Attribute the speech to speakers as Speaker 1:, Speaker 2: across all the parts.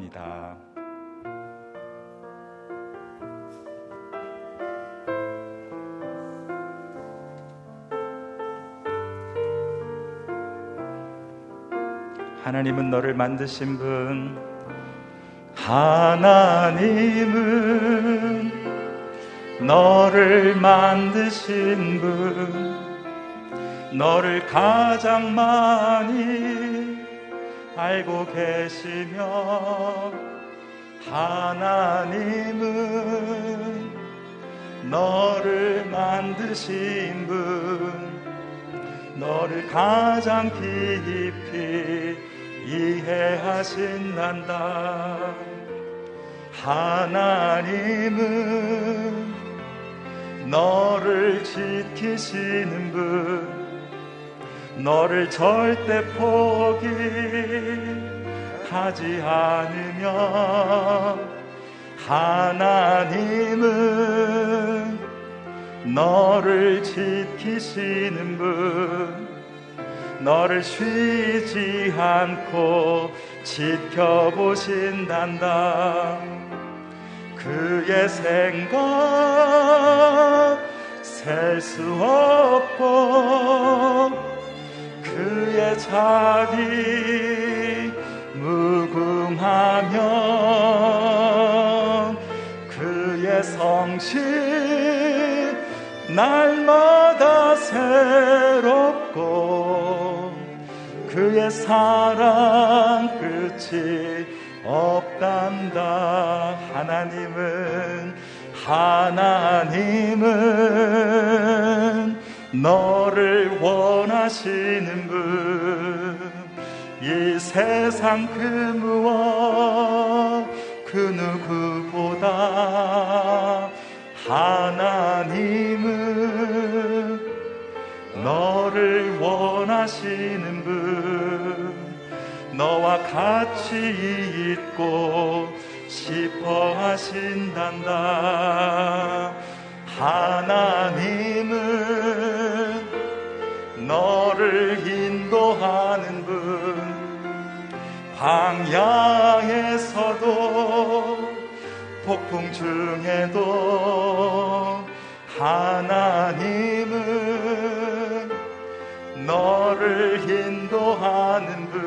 Speaker 1: 기도합니다. 하나님은 너를 만드신 분, 하나님은 너를 만드신 분, 너를 가장 많이 알고 계시며 하나님은 너를 만드신 분 너를 가장 깊이 이해하신단다. 하나님은 너를 지키시는 분 너를 절대 포기하지 않으며 하나님은 너를 지키시는 분 너를 쉬지 않고 지켜보신단다. 그의 생각 셀 수 없고 그의 자비 무궁하며 그의 성실 날마다 새롭고 그의 사랑 끝이 없단다. 하나님은 하나님은 너를 원하시는 분, 이 세상 그 무엇, 그 누구보다 하나님은 너를 원하시는 분, 너와 같이 있고 싶어 하신단다. 하나님은 너를 인도하는 분 광야에서도 폭풍 중에도 하나님은 너를 인도하는 분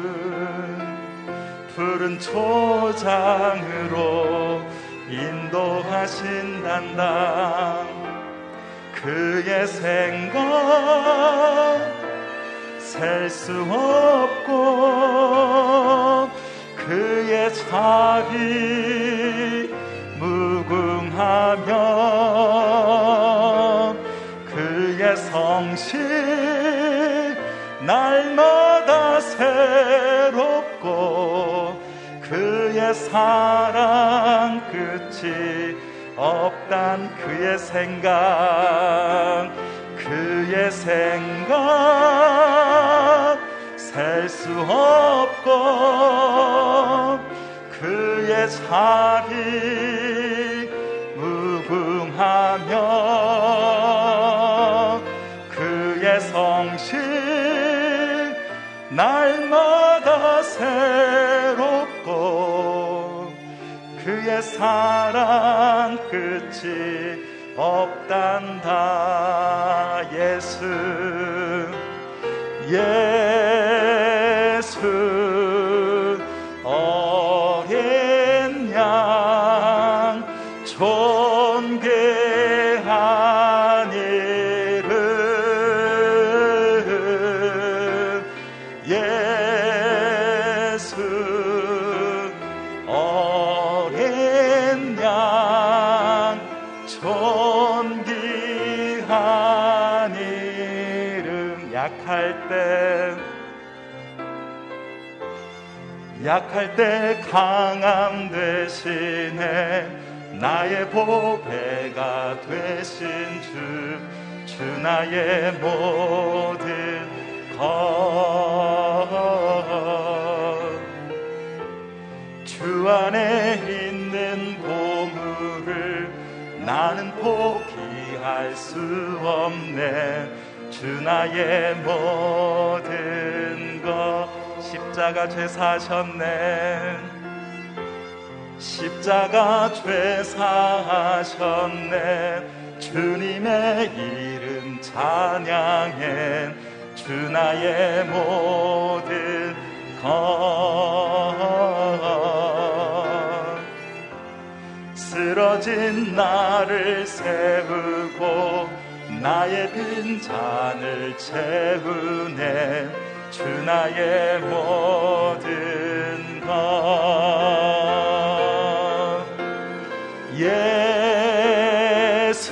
Speaker 1: 푸른 초장으로 인도하신단다 그의 생각 셀 수 없고 그의 자비 무궁하며 그의 성실 날마다 새롭고 그의 사랑 끝이 없단 그의 생각 그의 생각 셀 수 없고 그의 자비 무궁하며 그의 성실 날마다 새 그의 사랑 끝이 없단다 예수. 예 약할 때 강함 되시네 나의 보배가 되신 주, 주 나의 모든 것주 안에 있는 보물을 나는 포기할 수 없네. 주 나의 모든 것 십자가 죄 사셨네. 십자가 죄사하셨네. 주님의 이름 찬양해. 주 나의 모든 것. 쓰러진 나를 세우고 나의 빈 잔을 채우네 주 나의 모든 것.
Speaker 2: 예수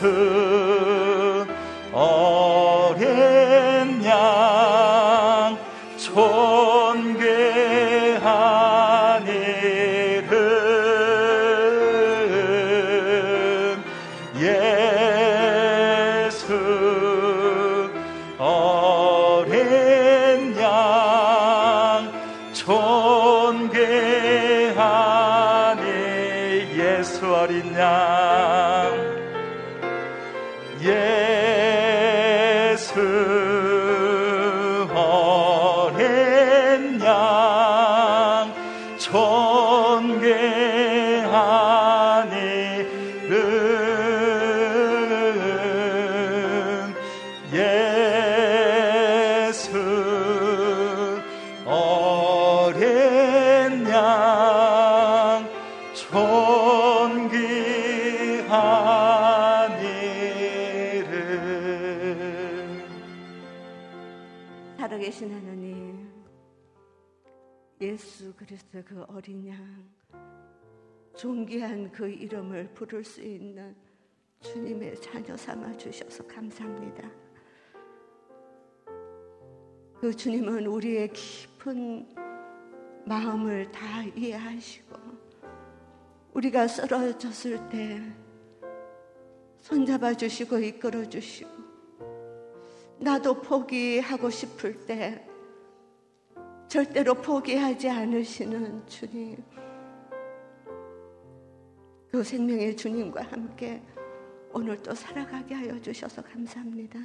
Speaker 2: 그리스도 그 어린 양, 존귀한 그 이름을 부를 수 있는 주님의 자녀 삼아 주셔서 감사합니다. 그 주님은 우리의 깊은 마음을 다 이해하시고, 우리가 쓰러졌을 때 손잡아 주시고 이끌어 주시고, 나도 포기하고 싶을 때 절대로 포기하지 않으시는 주님. 그 생명의 주님과 함께 오늘 또 살아가게 하여 주셔서 감사합니다.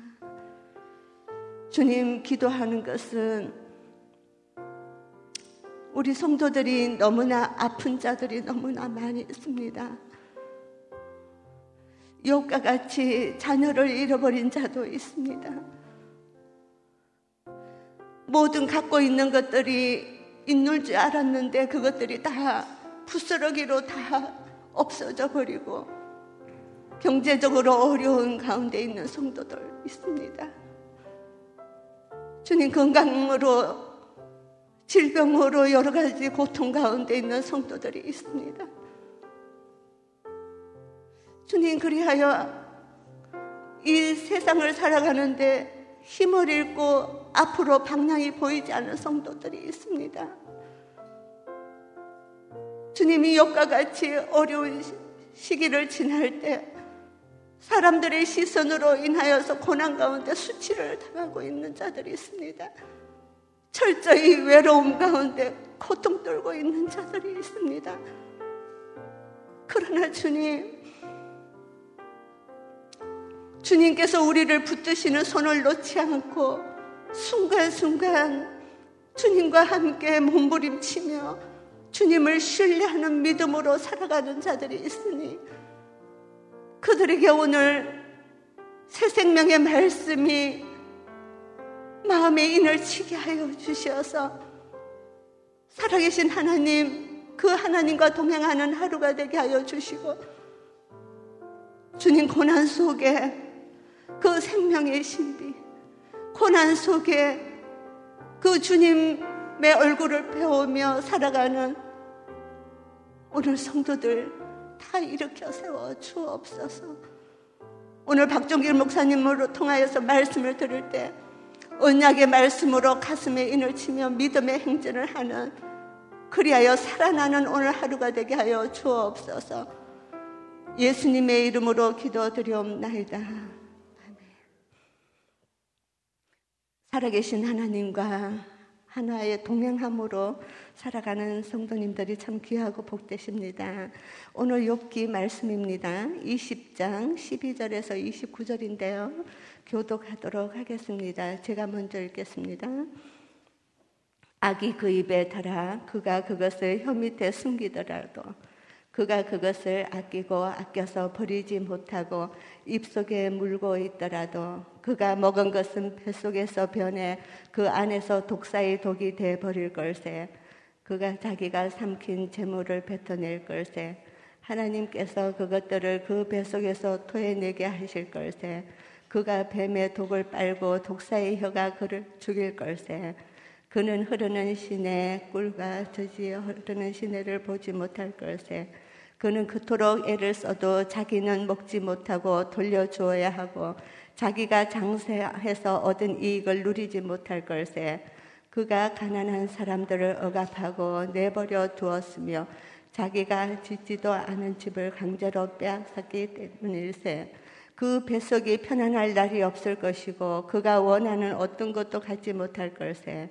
Speaker 2: 주님 기도하는 것은 우리 성도들이 너무나 아픈 자들이 너무나 많이 있습니다. 욕과 같이 자녀를 잃어버린 자도 있습니다. 모든 갖고 있는 것들이 있는 줄 알았는데 그것들이 다 부스러기로 다 없어져 버리고 경제적으로 어려운 가운데 있는 성도들 있습니다. 주님 건강으로 질병으로 여러 가지 고통 가운데 있는 성도들이 있습니다. 주님 그리하여 이 세상을 살아가는데 힘을 잃고 앞으로 방향이 보이지 않는 성도들이 있습니다. 주님이 욕과 같이 어려운 시기를 지날 때 사람들의 시선으로 인하여서 고난 가운데 수치를 당하고 있는 자들이 있습니다. 철저히 외로움 가운데 고통 떨고 있는 자들이 있습니다. 그러나 주님, 주님께서 우리를 붙드시는 손을 놓지 않고 순간순간 주님과 함께 몸부림치며 주님을 신뢰하는 믿음으로 살아가는 자들이 있으니 그들에게 오늘 새 생명의 말씀이 마음에 인을 치게 하여 주셔서 살아계신 하나님 그 하나님과 동행하는 하루가 되게 하여 주시고 주님 고난 속에 그 생명의 신비 고난 속에 그 주님의 얼굴을 배우며 살아가는 오늘 성도들 다 일으켜 세워 주옵소서. 오늘 박종길 목사님으로 통하여서 말씀을 들을 때 언약의 말씀으로 가슴에 인을 치며 믿음의 행진을 하는 그리하여 살아나는 오늘 하루가 되게 하여 주옵소서. 예수님의 이름으로 기도드리옵나이다. 살아계신 하나님과 하나의 동행함으로 살아가는 성도님들이 참 귀하고 복되십니다. 오늘 욥기 말씀입니다. 20장 12절에서 29절인데요. 교독하도록 하겠습니다. 제가 먼저 읽겠습니다. 악이 그 입에 달아 그가 그것을 혀 밑에 숨기더라도 그가 그것을 아끼고 아껴서 버리지 못하고 입속에 물고 있더라도 그가 먹은 것은 뱃속에서 변해 그 안에서 독사의 독이 돼 버릴 걸세. 그가 자기가 삼킨 재물을 뱉어낼 걸세. 하나님께서 그것들을 그 뱃속에서 토해내게 하실 걸세. 그가 뱀의 독을 빨고 독사의 혀가 그를 죽일 걸세. 그는 흐르는 시내 꿀과 저지 흐르는 시내를 보지 못할 걸세. 그는 그토록 애를 써도 자기는 먹지 못하고 돌려주어야 하고 자기가 장세해서 얻은 이익을 누리지 못할 걸세. 그가 가난한 사람들을 억압하고 내버려 두었으며 자기가 짓지도 않은 집을 강제로 빼앗았기 때문일세. 그 뱃속이 편안할 날이 없을 것이고 그가 원하는 어떤 것도 갖지 못할 걸세.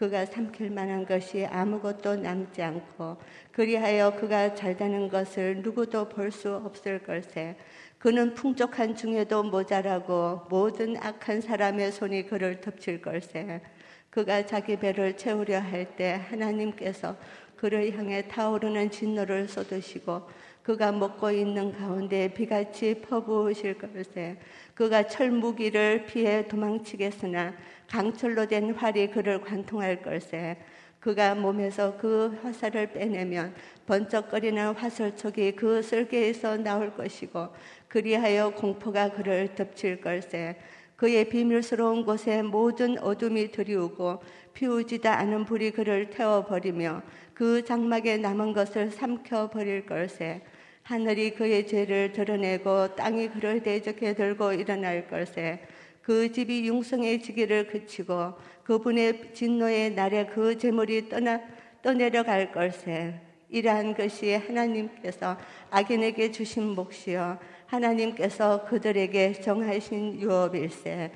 Speaker 2: 그가 삼킬 만한 것이 아무것도 남지 않고 그리하여 그가 잘되는 것을 누구도 볼 수 없을 걸세. 그는 풍족한 중에도 모자라고 모든 악한 사람의 손이 그를 덮칠 걸세. 그가 자기 배를 채우려 할 때 하나님께서 그를 향해 타오르는 진노를 쏟으시고 그가 먹고 있는 가운데 비같이 퍼부으실 걸세. 그가 철무기를 피해 도망치겠으나 강철로 된 활이 그를 관통할 걸세. 그가 몸에서 그 화살을 빼내면 번쩍거리는 화살촉이 그 설계에서 나올 것이고 그리하여 공포가 그를 덮칠 걸세. 그의 비밀스러운 곳에 모든 어둠이 드리우고 피우지도 않은 불이 그를 태워버리며 그 장막에 남은 것을 삼켜버릴 걸세. 하늘이 그의 죄를 드러내고 땅이 그를 대적해 들고 일어날 걸세. 그 집이 융성해지기를 그치고 그분의 진노의 날에 그 재물이 떠나 떠내려갈 걸세. 이러한 것이 하나님께서 악인에게 주신 몫이요 하나님께서 그들에게 정하신 유업일세.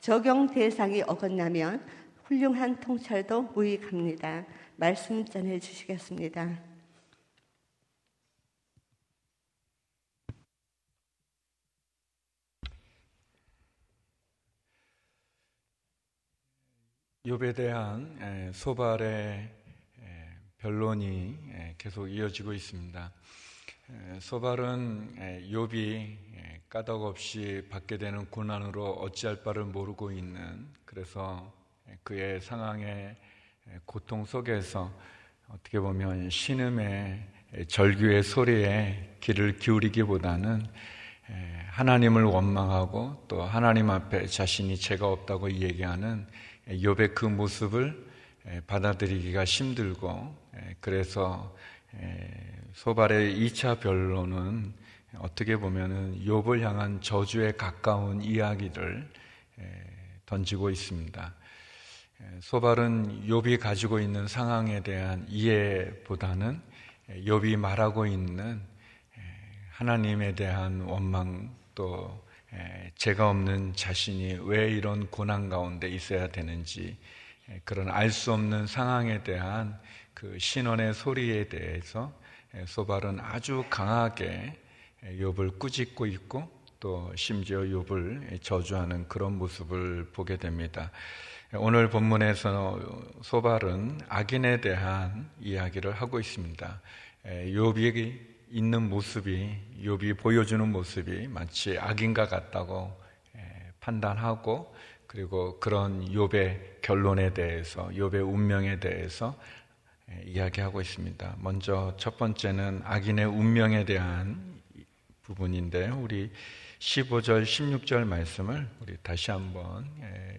Speaker 2: 적용 대상이 어긋나면 훌륭한 통찰도 무익합니다. 말씀 전해 주시겠습니다.
Speaker 3: 욥에 대한 소발의 변론이 계속 이어지고 있습니다. 소발은 욥이 까닭없이 받게 되는 고난으로 어찌할 바를 모르고 있는 그래서 그의 상황의 고통 속에서 어떻게 보면 신음의 절규의 소리에 귀를 기울이기보다는 하나님을 원망하고 또 하나님 앞에 자신이 죄가 없다고 얘기하는 욥의 그 모습을 받아들이기가 힘들고 그래서 소발의 2차 변론은 어떻게 보면은 욥을 향한 저주에 가까운 이야기를 던지고 있습니다. 소발은 욥이 가지고 있는 상황에 대한 이해보다는 욥이 말하고 있는 하나님에 대한 원망 또 죄가 없는 자신이 왜 이런 고난 가운데 있어야 되는지 그런 알 수 없는 상황에 대한 그 신원의 소리에 대해서 소발은 아주 강하게 욥을 꾸짖고 있고 또 심지어 욥을 저주하는 그런 모습을 보게 됩니다. 오늘 본문에서 소발은 악인에 대한 이야기를 하고 있습니다. 욥이 있는 모습이 욥이 보여주는 모습이 마치 악인과 같다고 판단하고 그리고 그런 욥의 결론에 대해서 욥의 운명에 대해서 이야기하고 있습니다. 먼저 첫 번째는 악인의 운명에 대한 부분인데 우리 15절, 16절 말씀을 우리 다시 한번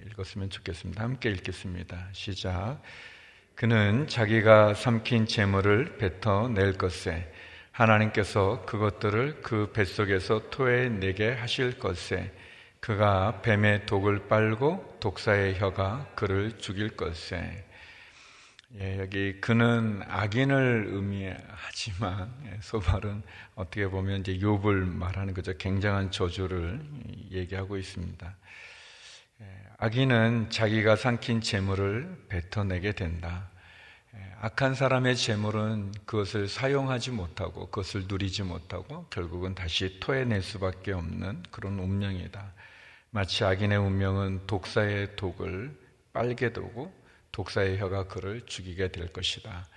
Speaker 3: 읽었으면 좋겠습니다. 함께 읽겠습니다. 시작. 그는 자기가 삼킨 재물을 뱉어낼 것에 하나님께서 그것들을 그 뱃속에서 토해내게 하실 것에 그가 뱀의 독을 빨고 독사의 혀가 그를 죽일 것에 예, 여기 그는 악인을 의미하지만 예, 소발은 어떻게 보면 이제 욥을 말하는 거죠. 굉장한 저주를 얘기하고 있습니다. 예, 악인은 자기가 삼킨 재물을 뱉어내게 된다. 악한 사람의 재물은 그것을 사용하지 못하고 그것을 누리지 못하고 결국은 다시 토해낼 수밖에 없는 그런 운명이다. 마치 악인의 운명은 독사의 독을 빨게 두고 독사의 혀가 그를 죽이게 될 것이다.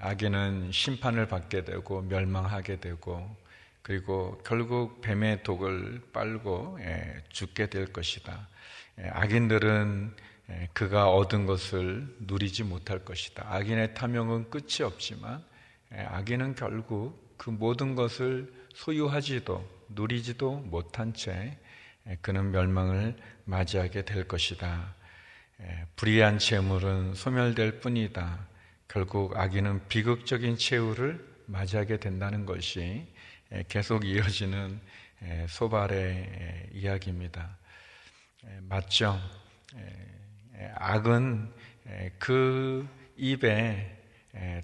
Speaker 3: 악인은 심판을 받게 되고 멸망하게 되고 그리고 결국 뱀의 독을 빨고 죽게 될 것이다. 악인들은 그가 얻은 것을 누리지 못할 것이다. 악인의 탐욕은 끝이 없지만 악인은 결국 그 모든 것을 소유하지도 누리지도 못한 채 그는 멸망을 맞이하게 될 것이다. 불의한 재물은 소멸될 뿐이다. 결국 악인은 비극적인 최후를 맞이하게 된다는 것이 계속 이어지는 소발의 이야기입니다. 맞죠? 악은 그 입에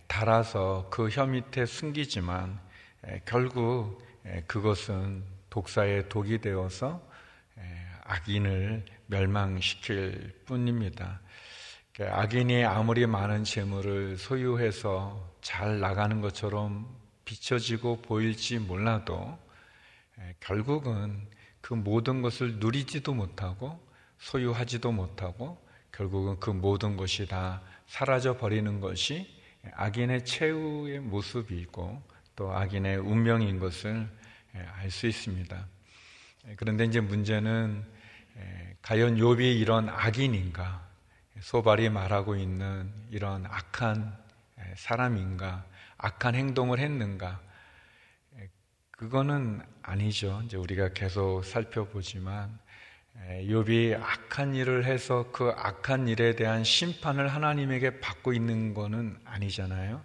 Speaker 3: 달아서 그 혀 밑에 숨기지만 결국 그것은 독사의 독이 되어서 악인을 멸망시킬 뿐입니다. 악인이 아무리 많은 재물을 소유해서 잘 나가는 것처럼 비춰지고 보일지 몰라도 결국은 그 모든 것을 누리지도 못하고 소유하지도 못하고 결국은 그 모든 것이 다 사라져 버리는 것이 악인의 최후의 모습이고 또 악인의 운명인 것을 알 수 있습니다. 그런데 이제 문제는 과연 욥이 이런 악인인가? 소발이 말하고 있는 이런 악한 사람인가? 악한 행동을 했는가? 그거는 아니죠. 이제 우리가 계속 살펴보지만 욥이 악한 일을 해서 그 악한 일에 대한 심판을 하나님에게 받고 있는 것은 아니잖아요.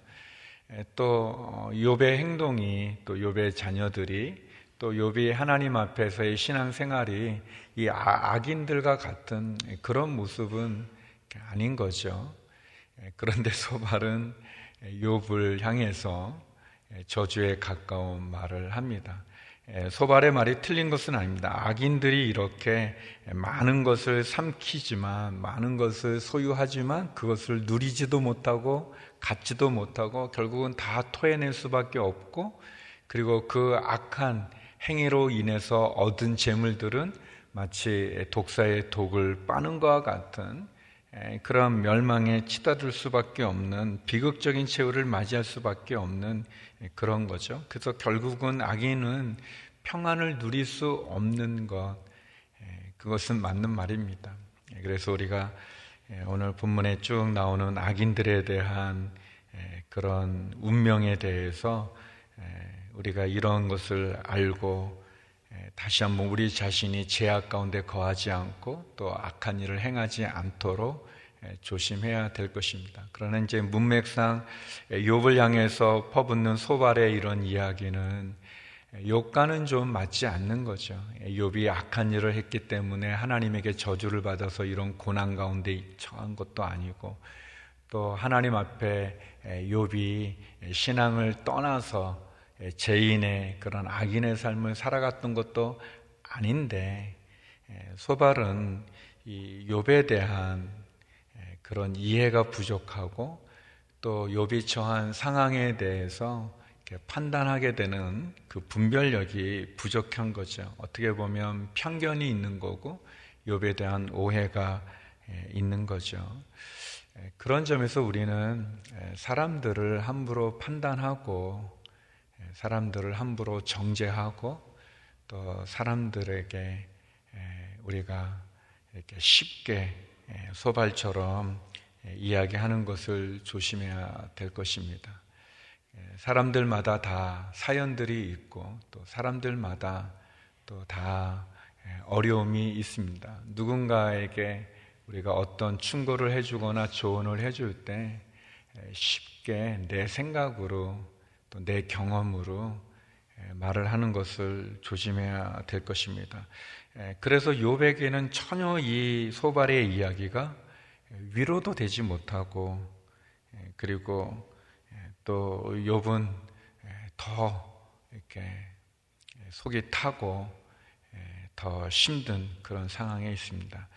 Speaker 3: 또 욥의 행동이 또 욥의 자녀들이 또 욥이 하나님 앞에서의 신앙 생활이 이 아, 악인들과 같은 그런 모습은 아닌 거죠. 그런데 소발은 욥을 향해서 저주에 가까운 말을 합니다. 소발의 말이 틀린 것은 아닙니다. 악인들이 이렇게 많은 것을 삼키지만, 많은 것을 소유하지만 그것을 누리지도 못하고 갖지도 못하고 결국은 다 토해낼 수밖에 없고 그리고 그 악한 행위로 인해서 얻은 재물들은 마치 독사의 독을 빠는 것과 같은 그런 멸망에 치닫을 수밖에 없는 비극적인 최후를 맞이할 수밖에 없는 그런 거죠. 그래서 결국은 악인은 평안을 누릴 수 없는 것, 그것은 맞는 말입니다. 그래서 우리가 오늘 본문에 쭉 나오는 악인들에 대한 그런 운명에 대해서 우리가 이런 것을 알고 다시 한번 우리 자신이 죄악 가운데 거하지 않고 또 악한 일을 행하지 않도록 조심해야 될 것입니다. 그러나 이제 문맥상 욥을 향해서 퍼붓는 소발의 이런 이야기는 욥과는 좀 맞지 않는 거죠. 욥이 악한 일을 했기 때문에 하나님에게 저주를 받아서 이런 고난 가운데 처한 것도 아니고 또 하나님 앞에 욥이 신앙을 떠나서 죄인의 그런 악인의 삶을 살아갔던 것도 아닌데 소발은 이 욥에 대한 그런 이해가 부족하고 또 욥이 처한 상황에 대해서 판단하게 되는 그 분별력이 부족한 거죠. 어떻게 보면 편견이 있는 거고 욥에 대한 오해가 있는 거죠. 그런 점에서 우리는 사람들을 함부로 판단하고 사람들을 함부로 정죄하고 또 사람들에게 우리가 이렇게 쉽게 소발처럼 이야기하는 것을 조심해야 될 것입니다. 사람들마다 다 사연들이 있고 또 사람들마다 또 다 어려움이 있습니다. 누군가에게 우리가 어떤 충고를 해주거나 조언을 해줄 때 쉽게 내 생각으로 또 내 경험으로 말을 하는 것을 조심해야 될 것입니다. 그래서 요백에는 전혀 이 소발의 이야기가 위로도 되지 못하고 그리고 또 욥은 더 이렇게 속이 타고 더 힘든 그런 상황에 있습니다.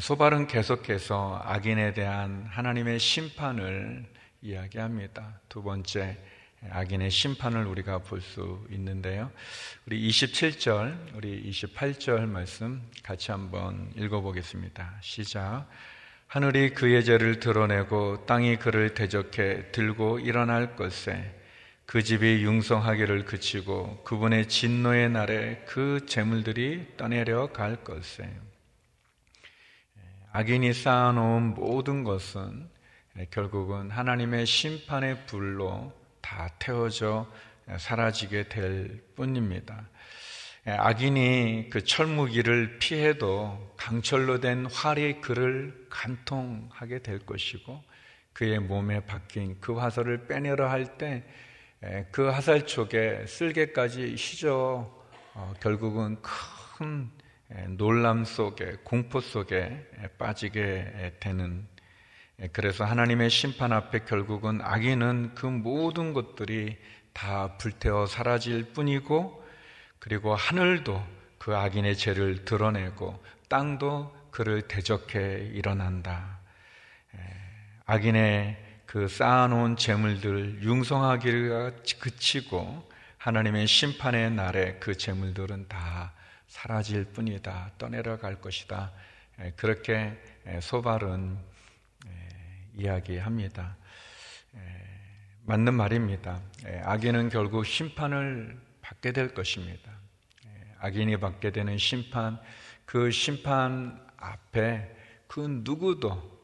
Speaker 3: 소발은 계속해서 악인에 대한 하나님의 심판을 이야기합니다. 두 번째, 악인의 심판을 우리가 볼 수 있는데요. 우리 27절, 우리 28절 말씀 같이 한번 읽어보겠습니다. 시작. 하늘이 그의 죄를 드러내고 땅이 그를 대적해 들고 일어날 것에 그 집이 융성하기를 그치고 그분의 진노의 날에 그 재물들이 떠내려 갈 것에 악인이 쌓아놓은 모든 것은 결국은 하나님의 심판의 불로 다 태워져 사라지게 될 뿐입니다. 악인이 그 철무기를 피해도 강철로 된 활이 그를 간통하게 될 것이고 그의 몸에 박힌 그 화살을 빼내려 할 때 그 화살 쪽에 쓸개까지 휘저 어, 결국은 큰 놀람 속에 공포 속에 빠지게 되는 그래서 하나님의 심판 앞에 결국은 악인은 그 모든 것들이 다 불태워 사라질 뿐이고 그리고 하늘도 그 악인의 죄를 드러내고 땅도 그를 대적해 일어난다. 악인의 그 쌓아놓은 재물들 융성하기가 그치고 하나님의 심판의 날에 그 재물들은 다 사라질 뿐이다. 떠내려 갈 것이다. 그렇게 소발은 이야기합니다. 맞는 말입니다. 악인은 결국 심판을 받게 될 것입니다. 악인이 받게 되는 심판, 그 심판 앞에 그 누구도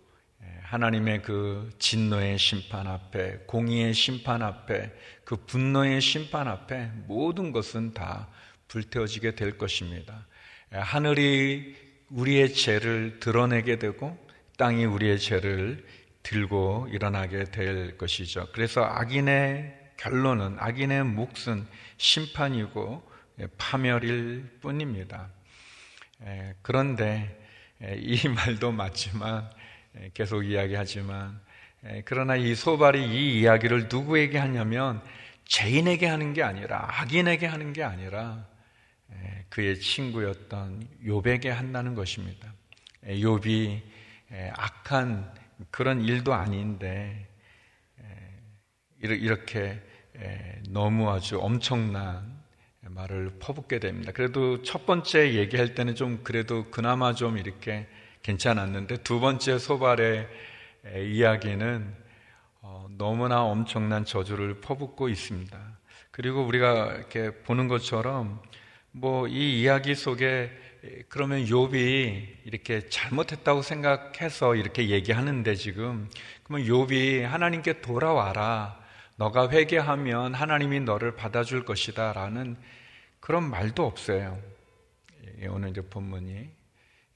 Speaker 3: 하나님의 그 진노의 심판 앞에, 공의의 심판 앞에, 그 분노의 심판 앞에 모든 것은 다 불태워지게 될 것입니다. 하늘이 우리의 죄를 드러내게 되고 땅이 우리의 죄를 들고 일어나게 될 것이죠. 그래서 악인의 결론은 악인의 몫은 심판이고 파멸일 뿐입니다. 그런데 이 말도 맞지만 계속 이야기하지만 그러나 이 소발이 이 이야기를 누구에게 하냐면 죄인에게 하는 게 아니라 악인에게 하는 게 아니라 그의 친구였던 욥에게 한다는 것입니다. 욥이 악한 그런 일도 아닌데 이렇게 너무 아주 엄청난 말을 퍼붓게 됩니다. 그래도 첫 번째 얘기할 때는 좀 그래도 그나마 좀 이렇게 괜찮았는데 두 번째 소발의 이야기는 어, 너무나 엄청난 저주를 퍼붓고 있습니다. 그리고 우리가 이렇게 보는 것처럼 뭐 이 이야기 속에 그러면 욥이 이렇게 잘못했다고 생각해서 이렇게 얘기하는데 지금 그러면 욥이 하나님께 돌아와라. 너가 회개하면 하나님이 너를 받아줄 것이다라는 그런 말도 없어요. 예, 오늘 이제 본문이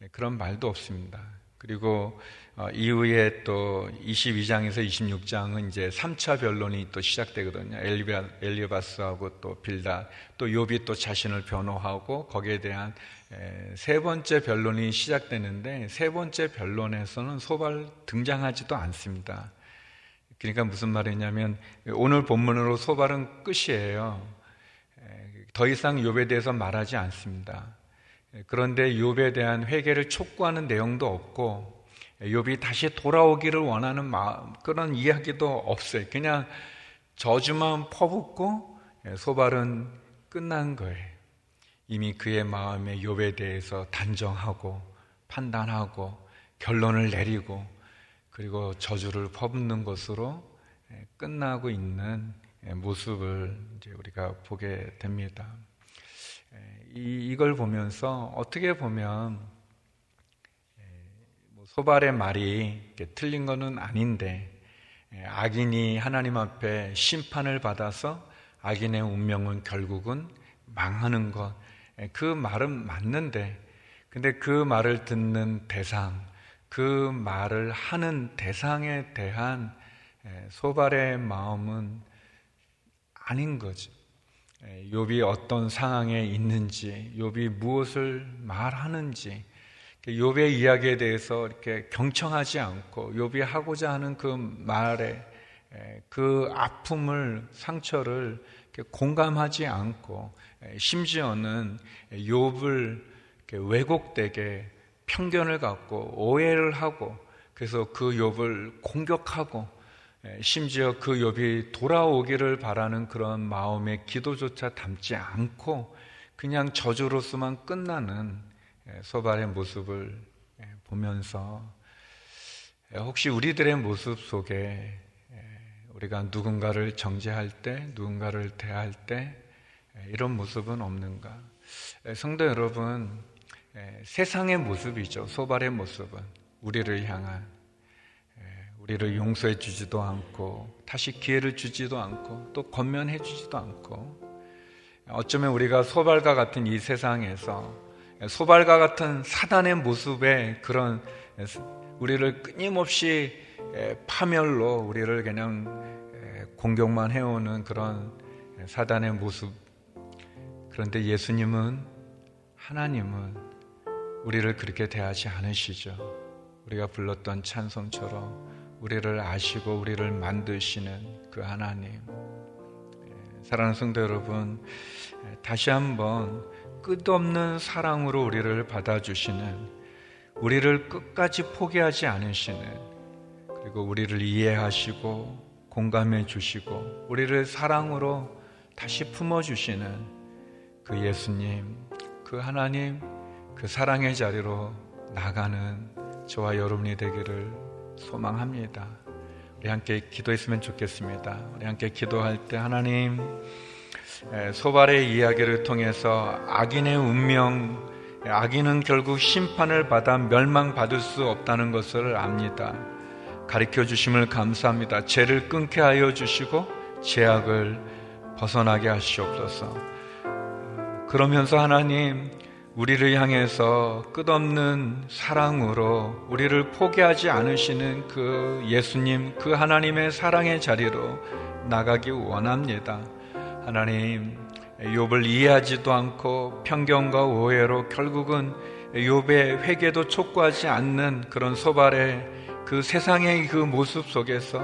Speaker 3: 예, 그런 말도 없습니다. 그리고 어, 이후에 또 22장에서 26장은 이제 3차 변론이 또 시작되거든요. 엘리바스하고 또 빌다, 또 욥이 또 자신을 변호하고 거기에 대한 세 번째 변론이 시작되는데 세 번째 변론에서는 소발 등장하지도 않습니다. 그러니까 무슨 말이냐면 오늘 본문으로 소발은 끝이에요. 더 이상 욥에 대해서 말하지 않습니다. 그런데 욥에 대한 회개를 촉구하는 내용도 없고 욥이 다시 돌아오기를 원하는 마음, 그런 이야기도 없어요. 그냥 저주만 퍼붓고 소발은 끝난 거예요. 이미 그의 마음에 욥에 대해서 단정하고 판단하고 결론을 내리고 그리고 저주를 퍼붓는 것으로 끝나고 있는 모습을 이제 우리가 보게 됩니다. 이, 이걸 보면서 어떻게 보면 뭐 소발의 말이 틀린 것은 아닌데 악인이 하나님 앞에 심판을 받아서 악인의 운명은 결국은 망하는 것. 그 말은 맞는데, 근데 그 말을 듣는 대상, 그 말을 하는 대상에 대한 소발의 마음은 아닌 거지. 욥이 어떤 상황에 있는지, 욥이 무엇을 말하는지, 욥의 이야기에 대해서 이렇게 경청하지 않고 욥이 하고자 하는 그 말에 그 아픔을 상처를 공감하지 않고 심지어는 욥을 왜곡되게 편견을 갖고 오해를 하고 그래서 그 욥을 공격하고 심지어 그 욥이 돌아오기를 바라는 그런 마음의 기도조차 담지 않고 그냥 저주로서만 끝나는 소발의 모습을 보면서 혹시 우리들의 모습 속에 우리가 누군가를 정죄할 때, 누군가를 대할 때 이런 모습은 없는가? 성도 여러분, 세상의 모습이죠. 소발의 모습은 우리를 향한 우리를 용서해 주지도 않고 다시 기회를 주지도 않고 또 권면해 주지도 않고 어쩌면 우리가 소발과 같은 이 세상에서 소발과 같은 사단의 모습에 그런 우리를 끊임없이 파멸로 우리를 그냥 공격만 해오는 그런 사단의 모습. 그런데 예수님은 하나님은 우리를 그렇게 대하지 않으시죠. 우리가 불렀던 찬송처럼 우리를 아시고 우리를 만드시는 그 하나님. 사랑하는 성도 여러분, 다시 한번 끝없는 사랑으로 우리를 받아주시는 우리를 끝까지 포기하지 않으시는 그리고 우리를 이해하시고 공감해 주시고 우리를 사랑으로 다시 품어 주시는 그 예수님, 그 하나님, 그 사랑의 자리로 나가는 저와 여러분이 되기를 소망합니다. 우리 함께 기도했으면 좋겠습니다. 우리 함께 기도할 때 하나님 소발의 이야기를 통해서 악인의 운명 악인은 결국 심판을 받아 멸망받을 수 없다는 것을 압니다. 가르쳐 주심을 감사합니다. 죄를 끊게 하여 주시고 죄악을 벗어나게 하시옵소서. 그러면서 하나님 우리를 향해서 끝없는 사랑으로 우리를 포기하지 않으시는 그 예수님, 그 하나님의 사랑의 자리로 나가기 원합니다. 하나님, 욥을 이해하지도 않고 편견과 오해로 결국은 욥의 회개도 촉구하지 않는 그런 소발의 그 세상의 그 모습 속에서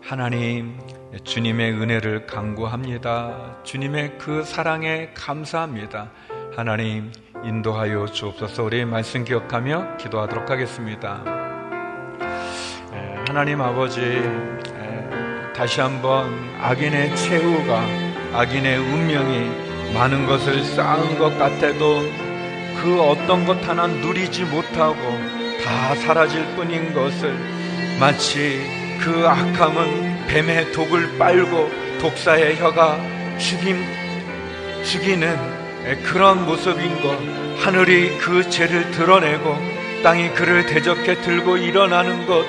Speaker 3: 하나님 주님의 은혜를 강구합니다. 주님의 그 사랑에 감사합니다. 하나님 인도하여 주옵소서 우리 말씀 기억하며 기도하도록 하겠습니다. 하나님 아버지 다시 한번 악인의 최후가 악인의 운명이 많은 것을 쌓은 것 같아도 그 어떤 것 하나 누리지 못하고 다 사라질 뿐인 것을 마치 그 악함은 뱀의 독을 빨고 독사의 혀가 죽임, 죽이는 그런 모습인 것 하늘이 그 죄를 드러내고 땅이 그를 대적해 들고 일어나는 것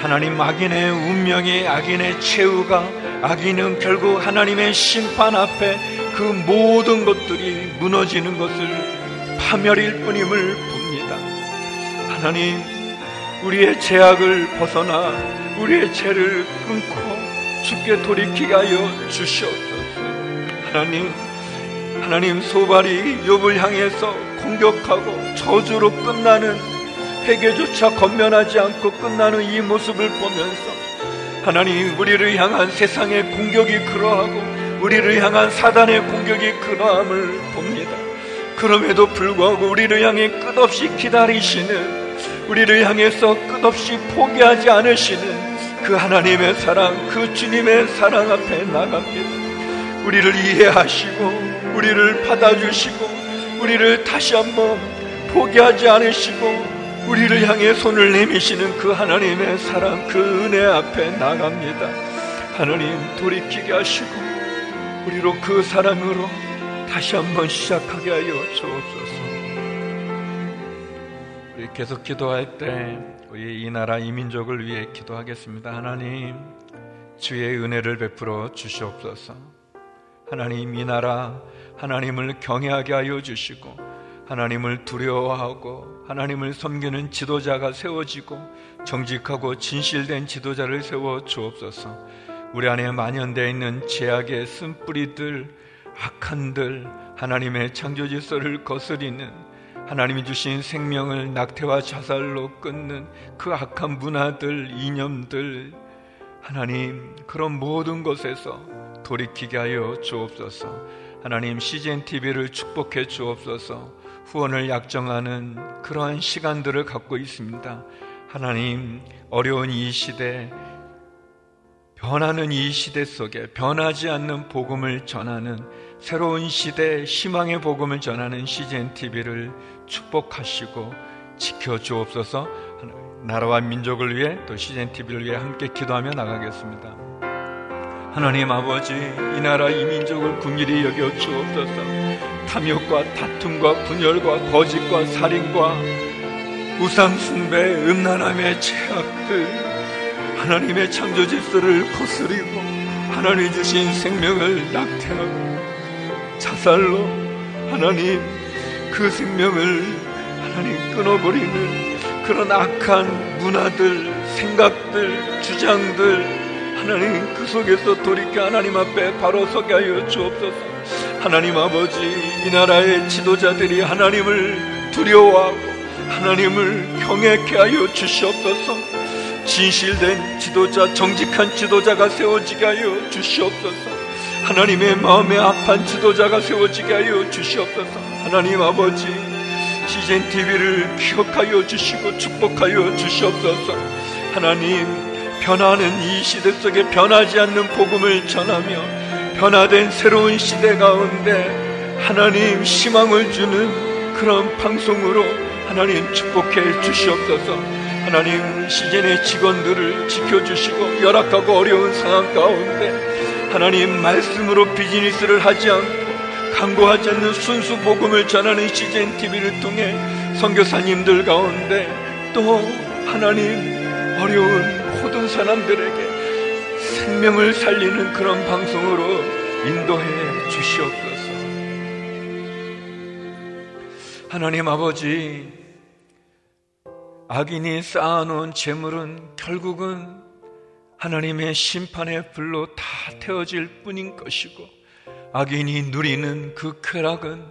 Speaker 3: 하나님 악인의 운명이 악인의 최후가 악인은 결국 하나님의 심판 앞에 그 모든 것들이 무너지는 것을 파멸일 뿐임을 봅니다. 하나님, 우리의 죄악을 벗어나 우리의 죄를 끊고 죽게 돌이키게 하여 주시옵소서. 하나님, 하나님 소발이 욥을 향해서 공격하고 저주로 끝나는 회개조차 건면하지 않고 끝나는 이 모습을 보면서 하나님 우리를 향한 세상의 공격이 그러하고 우리를 향한 사단의 공격이 그러함을 봅니다. 그럼에도 불구하고 우리를 향해 끝없이 기다리시는 우리를 향해서 끝없이 포기하지 않으시는 그 하나님의 사랑, 그 주님의 사랑 앞에 나갑니다. 우리를 이해하시고 우리를 받아주시고 우리를 다시 한번 포기하지 않으시고 우리를 향해 손을 내미시는 그 하나님의 사랑, 그 은혜 앞에 나갑니다. 하나님 돌이키게 하시고 우리로 그 사랑으로 다시 한번 시작하게 하여 주옵소서. 우리 계속 기도할 때 우리 이 나라 이 민족을 위해 기도하겠습니다. 하나님 주의 은혜를 베풀어 주시옵소서. 하나님 이 나라 하나님을 경외하게 하여 주시고 하나님을 두려워하고 하나님을 섬기는 지도자가 세워지고 정직하고 진실된 지도자를 세워 주옵소서. 우리 안에 만연되어 있는 죄악의 쓴뿌리들, 악한들, 하나님의 창조 질서를 거스리는 하나님이 주신 생명을 낙태와 자살로 끊는 그 악한 문화들, 이념들, 하나님 그런 모든 것에서 돌이키게 하여 주옵소서. 하나님 CGN TV를 축복해 주옵소서. 후원을 약정하는 그러한 시간들을 갖고 있습니다. 하나님, 어려운 이 시대, 변하는 이 시대 속에 변하지 않는 복음을 전하는 새로운 시대 희망의 복음을 전하는 CGN TV를 축복하시고 지켜 주옵소서. 나라와 민족을 위해 또 CGN TV를 위해 함께 기도하며 나가겠습니다. 하나님 아버지, 이 나라 이 민족을 궁일히 여겨 주옵소서. 탐욕과 다툼과 분열과 거짓과 살인과 우상 숭배, 음란함의 죄악들, 하나님의 창조 질서를 거스리고 하나님 주신 생명을 낙태하고 자살로 하나님 그 생명을 하나님 끊어버리는 그런 악한 문화들, 생각들, 주장들 하나님 그 속에서 돌이켜 하나님 앞에 바로 서게 하여 주옵소서. 하나님 아버지 이 나라의 지도자들이 하나님을 두려워하고 하나님을 경외케 하여 주시옵소서. 진실된 지도자, 정직한 지도자가 세워지게 하여 주시옵소서. 하나님의 마음에 합한 지도자가 세워지게 하여 주시옵소서. 하나님 아버지 시즌 TV를 기억하여 주시고 축복하여 주시옵소서. 하나님, 변하는 이 시대 속에 변하지 않는 복음을 전하며 변화된 새로운 시대 가운데 하나님 희망을 주는 그런 방송으로 하나님 축복해 주시옵소서. 하나님 시즌의 직원들을 지켜주시고 열악하고 어려운 상황 가운데 하나님 말씀으로 비즈니스를 하지 않고 강구하지 않는 순수 복음을 전하는 CGN TV를 통해 선교사님들 가운데 또 하나님 어려운 모든 사람들에게 생명을 살리는 그런 방송으로 인도해 주시옵소서. 하나님 아버지, 악인이 쌓아놓은 재물은 결국은 하나님의 심판의 불로 다 태워질 뿐인 것이고 악인이 누리는 그 쾌락은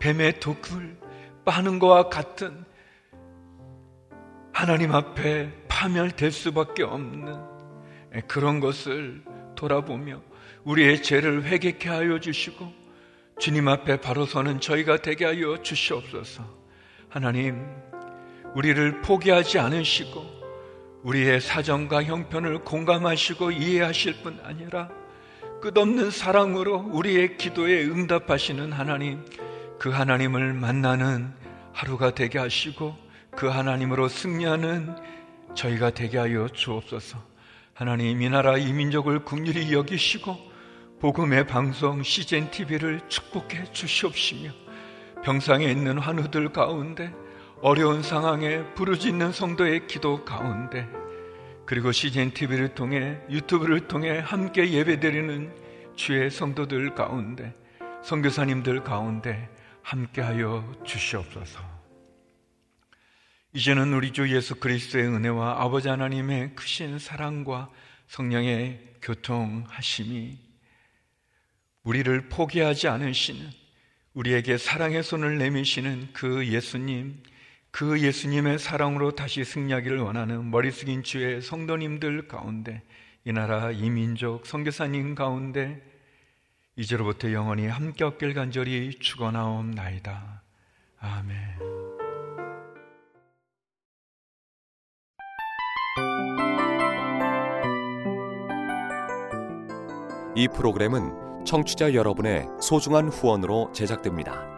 Speaker 3: 뱀의 독을 빠는 것과 같은 하나님 앞에 파멸될 수밖에 없는 그런 것을 돌아보며 우리의 죄를 회개케 하여 주시고 주님 앞에 바로 서는 저희가 되게 하여 주시옵소서. 하나님, 우리를 포기하지 않으시고 우리의 사정과 형편을 공감하시고 이해하실 뿐 아니라 끝없는 사랑으로 우리의 기도에 응답하시는 하나님, 그 하나님을 만나는 하루가 되게 하시고 그 하나님으로 승리하는 저희가 되게 하여 주옵소서. 하나님 이 나라 이 민족을 국률이 여기시고 복음의 방송 CGN TV를 축복해 주시옵시며 병상에 있는 환우들 가운데 어려운 상황에 부르짖는 성도의 기도 가운데 그리고 CGN TV를 통해 유튜브를 통해 함께 예배드리는 주의 성도들 가운데 선교사님들 가운데 함께하여 주시옵소서. 이제는 우리 주 예수 그리스도의 은혜와 아버지 하나님의 크신 사랑과 성령의 교통하심이 우리를 포기하지 않으시는 우리에게 사랑의 손을 내미시는 그 예수님 그 예수님의 사랑으로 다시 승리하기를 원하는 머리 숙인 주의 성도님들 가운데 이 나라 이민족 선교사님 가운데 이제로부터 영원히 함께 얻길 간절히 축원하옵나이다. 아멘.
Speaker 4: 이 프로그램은 청취자 여러분의 소중한 후원으로 제작됩니다.